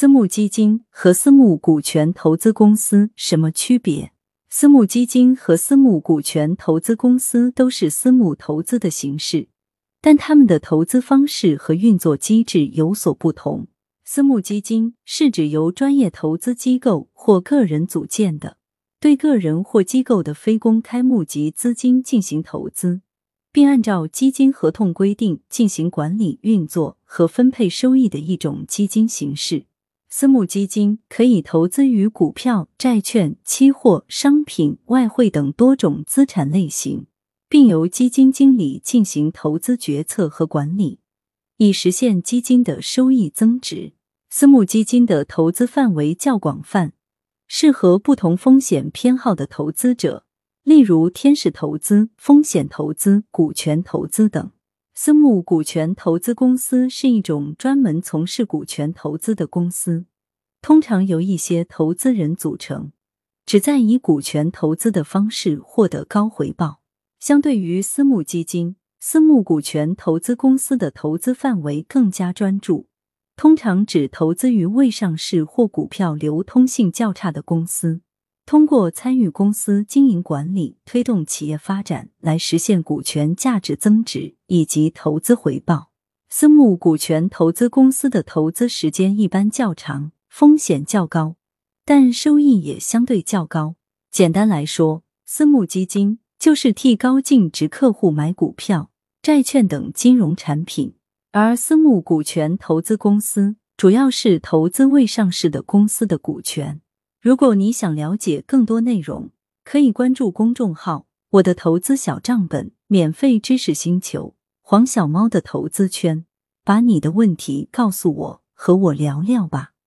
私募基金和私募股权投资公司什么区别？私募基金和私募股权投资公司都是私募投资的形式，但他们的投资方式和运作机制有所不同。私募基金是指由专业投资机构或个人组建的，对个人或机构的非公开募集资金进行投资，并按照基金合同规定进行管理、运作和分配收益的一种基金形式。私募基金可以投资于股票、债券、期货、商品、外汇等多种资产类型，并由基金经理进行投资决策和管理，以实现基金的收益增值。私募基金的投资范围较广泛，适合不同风险偏好的投资者，例如天使投资、风险投资、股权投资等。私募股权投资公司是一种专门从事股权投资的公司，通常由一些投资人组成，旨在以股权投资的方式获得高回报。相对于私募基金，私募股权投资公司的投资范围更加专注，通常只投资于未上市或股票流通性较差的公司。通过参与公司经营管理、推动企业发展，来实现股权价值增值以及投资回报。私募股权投资公司的投资时间一般较长，风险较高，但收益也相对较高。简单来说，私募基金就是替高净值客户买股票、债券等金融产品，而私募股权投资公司主要是投资未上市的公司的股权。如果你想了解更多内容，可以关注公众号“我的投资小账本”，免费知识星球黄小猫的投资圈，把你的问题告诉我，和我聊聊吧。